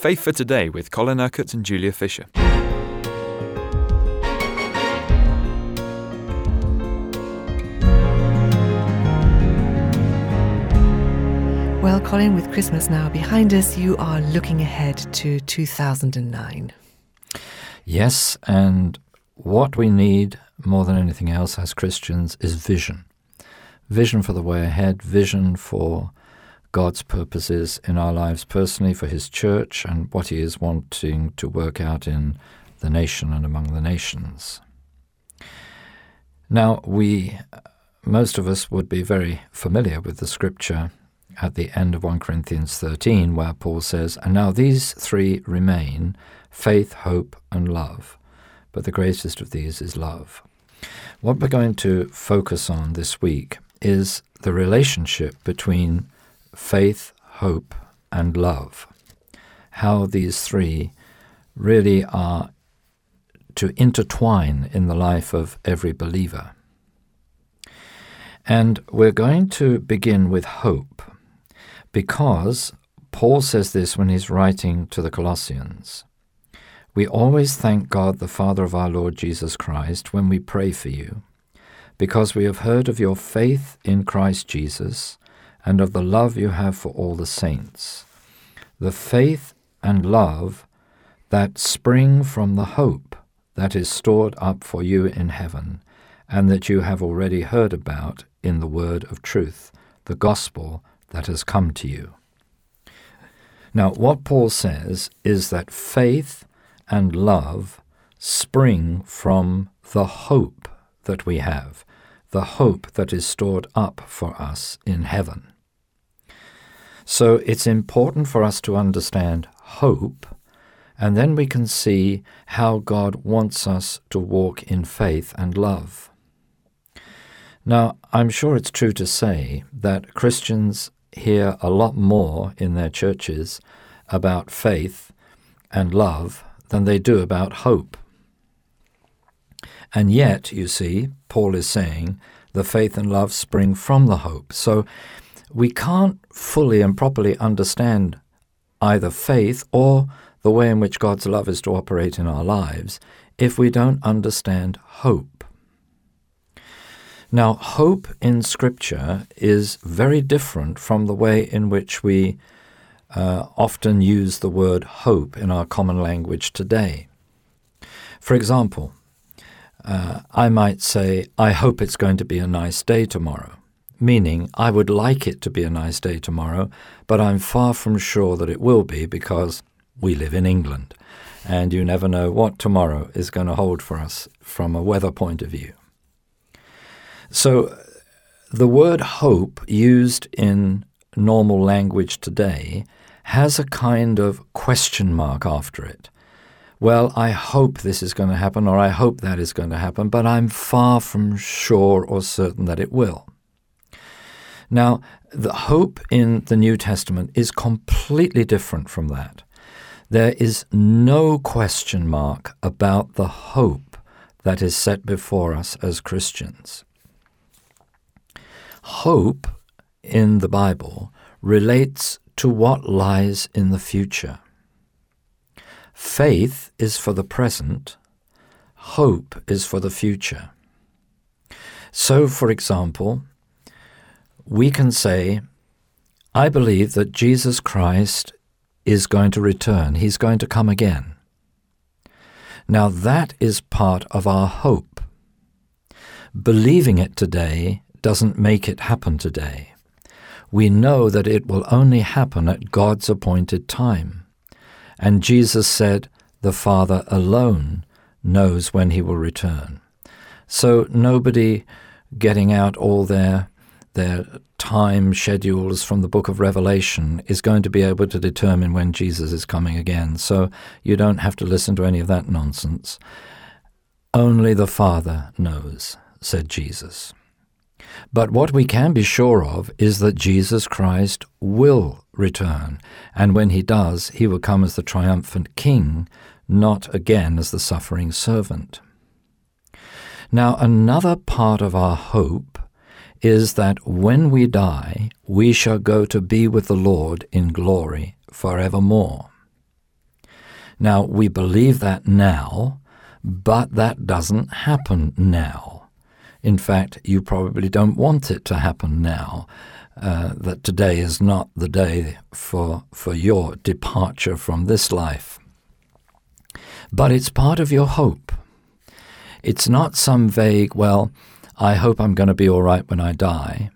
Faith for Today with Colin Urquhart and Julia Fisher. Well, Colin, with Christmas now behind us, you are looking ahead to 2009. Yes, and what we need more than anything else as Christians is vision. Vision for the way ahead, vision for God's purposes in our lives personally, for His church, and what He is wanting to work out in the nation and among the nations. Now, we, most of us, would be very familiar with the scripture at the end of 1 Corinthians 13, where Paul says, And now these three remain faith, hope, and love. But the greatest of these is love. What we're going to focus on this week is the relationship between faith, hope, and love. How these three really are to intertwine in the life of every believer. And we're going to begin with hope because Paul says this when he's writing to the Colossians. We always thank God, the Father of our Lord Jesus Christ, when we pray for you, because we have heard of your faith in Christ Jesus and of the love you have for all the saints. The faith and love that spring from the hope that is stored up for you in heaven, and that you have already heard about in the word of truth, the gospel that has come to you. Now, what Paul says is that faith and love spring from the hope that we have, the hope that is stored up for us in heaven. So it's important for us to understand hope, and then we can see how God wants us to walk in faith and love. Now, I'm sure it's true to say that Christians hear a lot more in their churches about faith and love than they do about hope. And yet, you see, Paul is saying the faith and love spring from the hope. So we can't fully and properly understand either faith or the way in which God's love is to operate in our lives if we don't understand hope. Now, hope in Scripture is very different from the way in which we uh, often use the word hope in our common language today. For example, uh, I might say, I hope it's going to be a nice day tomorrow, meaning I would like it to be a nice day tomorrow, but I'm far from sure that it will be because we live in England, and you never know what tomorrow is going to hold for us from a weather point of view. So the word hope used in normal language today has a kind of question mark after it. Well, I hope this is going to happen, or I hope that is going to happen, but I'm far from sure or certain that it will. Now, the hope in the New Testament is completely different from that. There is no question mark about the hope that is set before us as Christians. Hope in the Bible relates to what lies in the future. Faith is for the present, hope is for the future. So, for example, we can say, I believe that Jesus Christ is going to return, he's going to come again. Now, that is part of our hope. Believing it today doesn't make it happen today. We know that it will only happen at God's appointed time. And Jesus said, The Father alone knows when he will return. So nobody getting out all their their time schedules from the book of Revelation is going to be able to determine when Jesus is coming again. So you don't have to listen to any of that nonsense. Only the Father knows, said Jesus. But what we can be sure of is that Jesus Christ will return, and when he does, he will come as the triumphant king, not again as the suffering servant. Now, another part of our hope is that when we die, we shall go to be with the Lord in glory forevermore. Now, we believe that now, but that doesn't happen now. In fact, you probably don't want it to happen now. Uh, that today is not the day for, for your departure from this life. But it's part of your hope. It's not some vague, well, I hope I'm going to be all right when I die.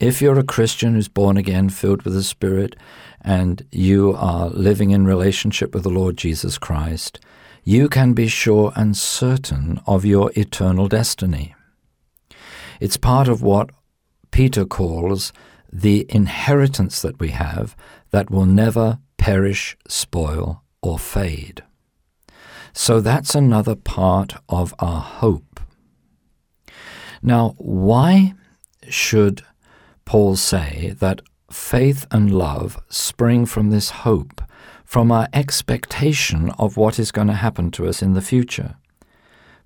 If you're a Christian who's born again, filled with the Spirit, and you are living in relationship with the Lord Jesus Christ, you can be sure and certain of your eternal destiny. It's part of what Peter calls the inheritance that we have that will never perish, spoil, or fade. So that's another part of our hope. Now, why should Paul say that faith and love spring from this hope, from our expectation of what is going to happen to us in the future?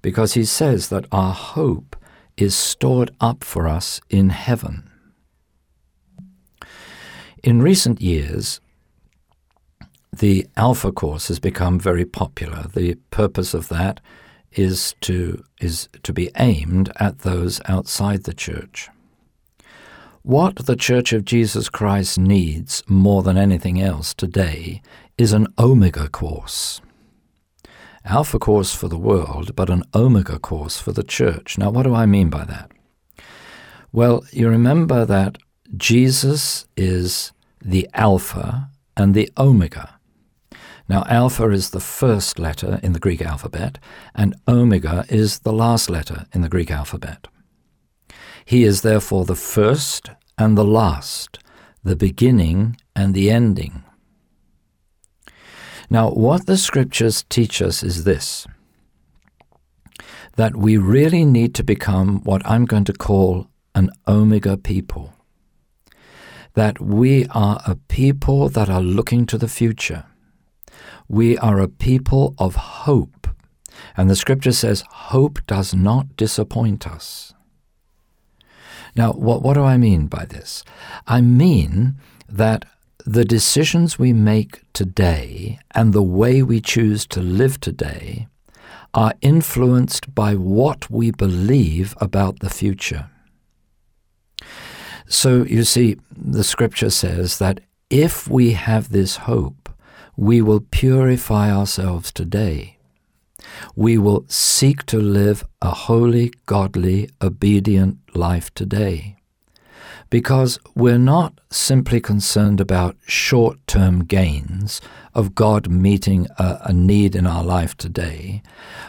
Because he says that our hope is stored up for us in heaven. In recent years, the Alpha course has become very popular. The purpose of that is to is to be aimed at those outside the church. What the Church of Jesus Christ needs more than anything else today is an Omega course. Alpha course for the world, but an Omega course for the church. Now, what do I mean by that? Well, you remember that Jesus is the Alpha and the Omega. Now, Alpha is the first letter in the Greek alphabet, and Omega is the last letter in the Greek alphabet. He is therefore the first and the last, the beginning and the ending. Now, what the scriptures teach us is this that we really need to become what I'm going to call an Omega people. That we are a people that are looking to the future we are a people of hope. And the scripture says, hope does not disappoint us. Now, what, what do I mean by this? I mean that the decisions we make today and the way we choose to live today are influenced by what we believe about the future. So, you see, the scripture says that if we have this hope, we will purify ourselves today. We will seek to live a holy, godly, obedient life today. Because we're not simply concerned about short term gains of God meeting a, a, need in our life today,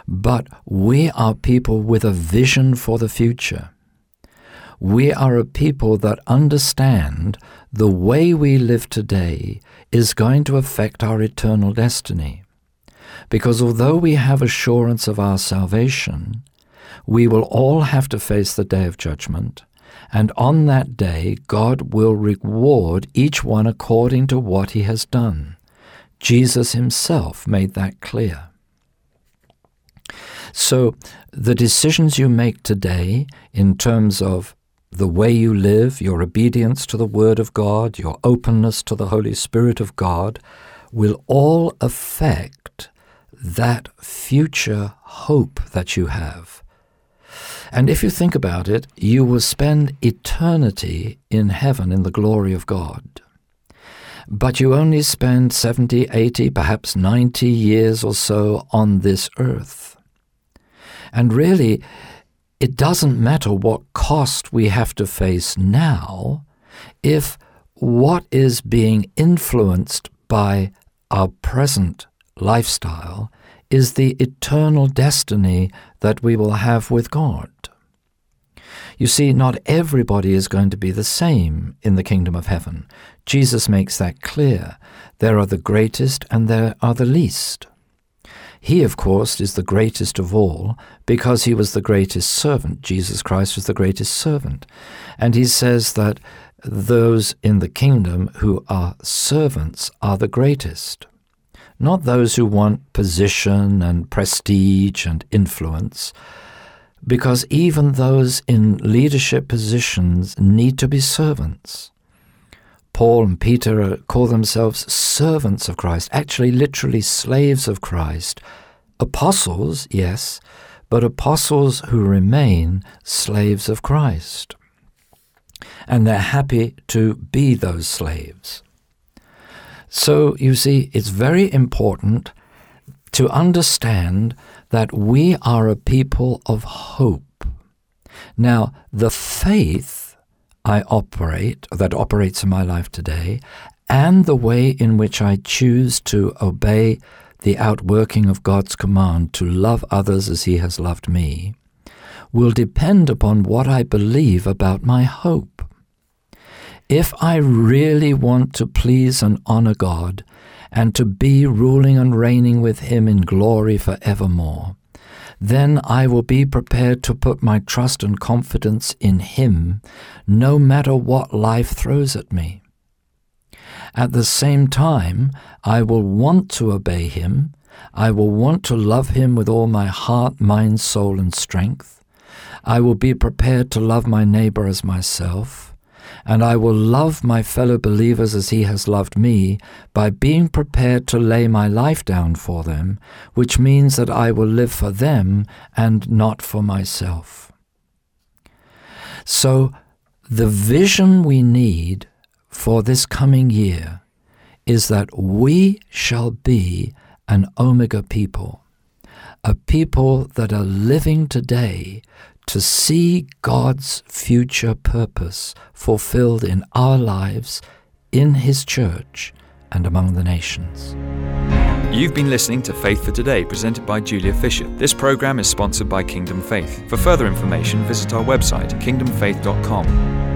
but we are people with a vision for the future. We are a people that understand the way we live today is going to affect our eternal destiny. Because although we have assurance of our salvation, we will all have to face the day of judgment, and on that day God will reward each one according to what he has done. Jesus himself made that clear. So, the decisions you make today in terms of the way you live, your obedience to the Word of God, your openness to the Holy Spirit of God, will all affect that future hope that you have. And if you think about it, you will spend eternity in heaven in the glory of God. But you only spend 70, 80, perhaps 90 years or so on this earth. And really, it doesn't matter what cost we have to face now if what is being influenced by our present lifestyle is the eternal destiny that we will have with God. You see, not everybody is going to be the same in the kingdom of heaven. Jesus makes that clear. There are the greatest and there are the least. He, of course, is the greatest of all because he was the greatest servant. Jesus Christ was the greatest servant. And he says that those in the kingdom who are servants are the greatest. Not those who want position and prestige and influence, because even those in leadership positions need to be servants. Paul and Peter uh, call themselves servants of Christ, actually, literally slaves of Christ. Apostles, yes, but apostles who remain slaves of Christ. And they're happy to be those slaves. So, you see, it's very important to understand that we are a people of hope. Now, the faith I operate, that operates in my life today, and the way in which I choose to obey the outworking of God's command to love others as He has loved me, will depend upon what I believe about my hope. If I really want to please and honor God, and to be ruling and reigning with Him in glory for evermore, then I will be prepared to put my trust and confidence in Him, no matter what life throws at me. At the same time, I will want to obey Him. I will want to love Him with all my heart, mind, soul, and strength. I will be prepared to love my neighbor as myself and I will love my fellow believers as he has loved me by being prepared to lay my life down for them, which means that I will live for them and not for myself. So, the vision we need for this coming year is that we shall be an Omega people, a people that are living today to see God's future purpose fulfilled in our lives, in His church, and among the nations. You've been listening to Faith for Today, presented by Julia Fisher. This program is sponsored by Kingdom Faith. For further information, visit our website, kingdomfaith.com.